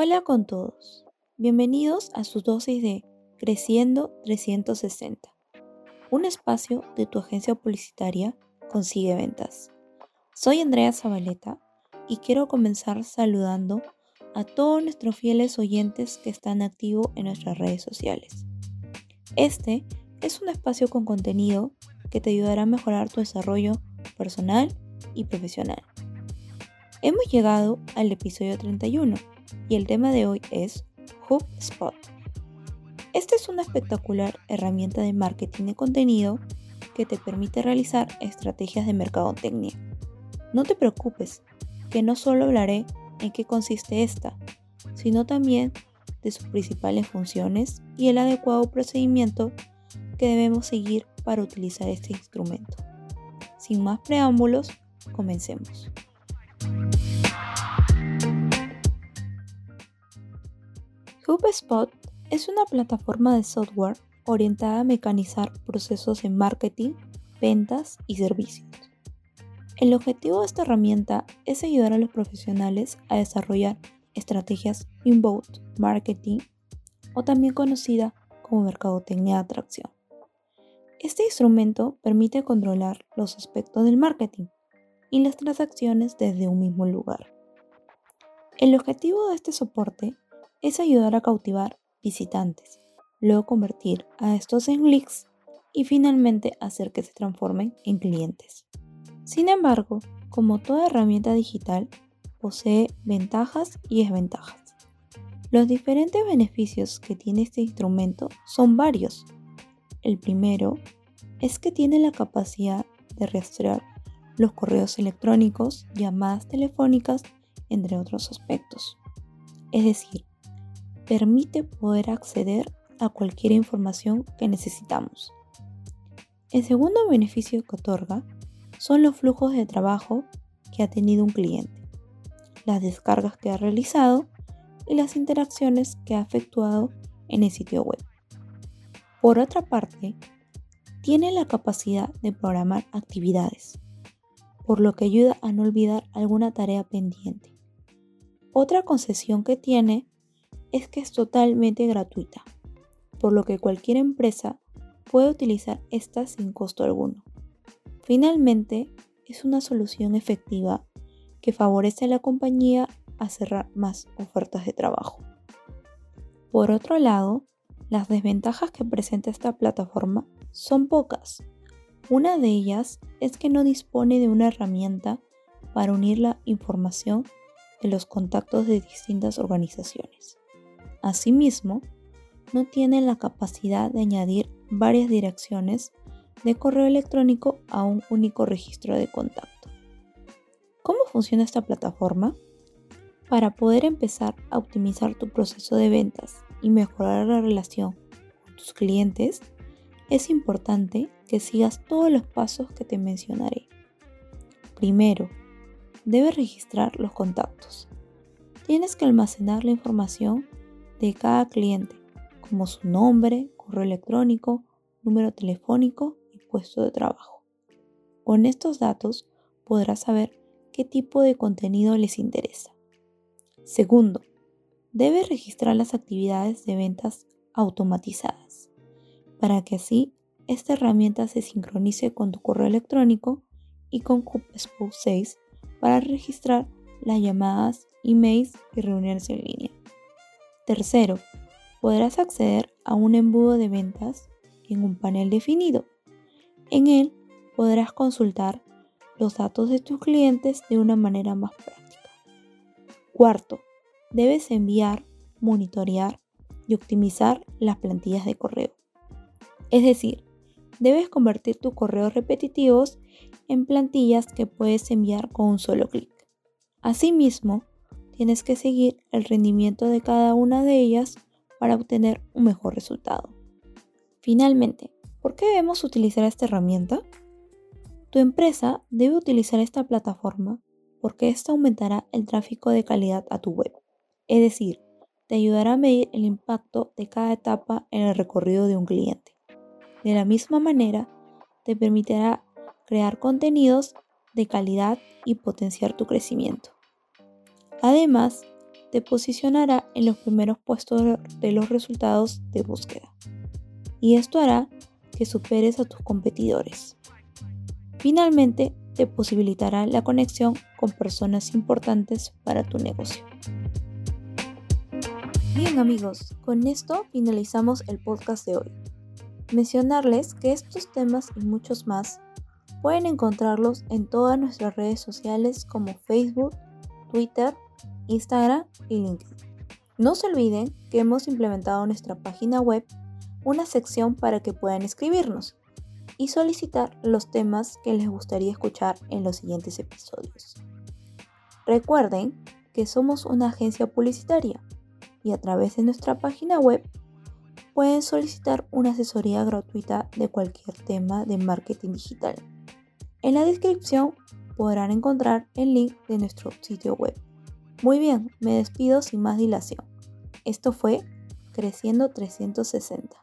Hola con todos. Bienvenidos a su dosis de Creciendo 360, un espacio de tu agencia publicitaria Consigue Ventas. Soy Andrea Zabaleta y quiero comenzar saludando a todos nuestros fieles oyentes que están activos en nuestras redes sociales. Este es un espacio con contenido que te ayudará a mejorar tu desarrollo personal y profesional. Hemos llegado al episodio 31 y el tema de hoy es HubSpot. Esta es una espectacular herramienta de marketing de contenido que te permite realizar estrategias de mercadotecnia. No te preocupes, que no solo hablaré en qué consiste esta, sino también de sus principales funciones y el adecuado procedimiento que debemos seguir para utilizar este instrumento. Sin más preámbulos, comencemos. HubSpot es una plataforma de software orientada a mecanizar procesos de marketing, ventas y servicios. El objetivo de esta herramienta es ayudar a los profesionales a desarrollar estrategias inbound marketing o también conocida como mercadotecnia de atracción. Este instrumento permite controlar los aspectos del marketing y las transacciones desde un mismo lugar. El objetivo de este soporte es ayudar a cautivar visitantes, luego convertir a estos en leads y finalmente hacer que se transformen en clientes. Sin embargo, como toda herramienta digital, posee ventajas y desventajas. Los diferentes beneficios que tiene este instrumento son varios. El primero es que tiene la capacidad de rastrear los correos electrónicos, llamadas telefónicas, entre otros aspectos. Es decir, permite poder acceder a cualquier información que necesitamos. El segundo beneficio que otorga son los flujos de trabajo que ha tenido un cliente, las descargas que ha realizado y las interacciones que ha efectuado en el sitio web. Por otra parte, tiene la capacidad de programar actividades, por lo que ayuda a no olvidar alguna tarea pendiente. Otra concesión que tiene es que es totalmente gratuita, por lo que cualquier empresa puede utilizar esta sin costo alguno. Finalmente, es una solución efectiva que favorece a la compañía a cerrar más ofertas de trabajo. Por otro lado, las desventajas que presenta esta plataforma son pocas. Una de ellas es que no dispone de una herramienta para unir la información de los contactos de distintas organizaciones. Asimismo, no tiene la capacidad de añadir varias direcciones de correo electrónico a un único registro de contacto. ¿Cómo funciona esta plataforma? Para poder empezar a optimizar tu proceso de ventas y mejorar la relación con tus clientes, es importante que sigas todos los pasos que te mencionaré. Primero, debes registrar los contactos. Tienes que almacenar la información de cada cliente, como su nombre, correo electrónico, número telefónico y puesto de trabajo. Con estos datos podrás saber qué tipo de contenido les interesa. Segundo, debes registrar las actividades de ventas automatizadas, para que así esta herramienta se sincronice con tu correo electrónico y con HubSpot 6 para registrar las llamadas, emails y reuniones en línea. Tercero, podrás acceder a un embudo de ventas en un panel definido. En él podrás consultar los datos de tus clientes de una manera más práctica. Cuarto, debes enviar, monitorear y optimizar las plantillas de correo. Es decir, debes convertir tus correos repetitivos en plantillas que puedes enviar con un solo clic. Asimismo, tienes que seguir el rendimiento de cada una de ellas para obtener un mejor resultado. Finalmente, ¿por qué debemos utilizar esta herramienta? Tu empresa debe utilizar esta plataforma porque esta aumentará el tráfico de calidad a tu web. Es decir, te ayudará a medir el impacto de cada etapa en el recorrido de un cliente. De la misma manera, te permitirá crear contenidos de calidad y potenciar tu crecimiento. Además, te posicionará en los primeros puestos de los resultados de búsqueda. Y esto hará que superes a tus competidores. Finalmente, te posibilitará la conexión con personas importantes para tu negocio. Bien amigos, con esto finalizamos el podcast de hoy. Mencionarles que estos temas y muchos más pueden encontrarlos en todas nuestras redes sociales como Facebook, Twitter, Instagram y LinkedIn. No se olviden que hemos implementado en nuestra página web una sección para que puedan escribirnos y solicitar los temas que les gustaría escuchar en los siguientes episodios. Recuerden que somos una agencia publicitaria y a través de nuestra página web pueden solicitar una asesoría gratuita de cualquier tema de marketing digital. En la descripción podrán encontrar el link de nuestro sitio web. Muy bien, me despido sin más dilación. Esto fue Creciendo 360.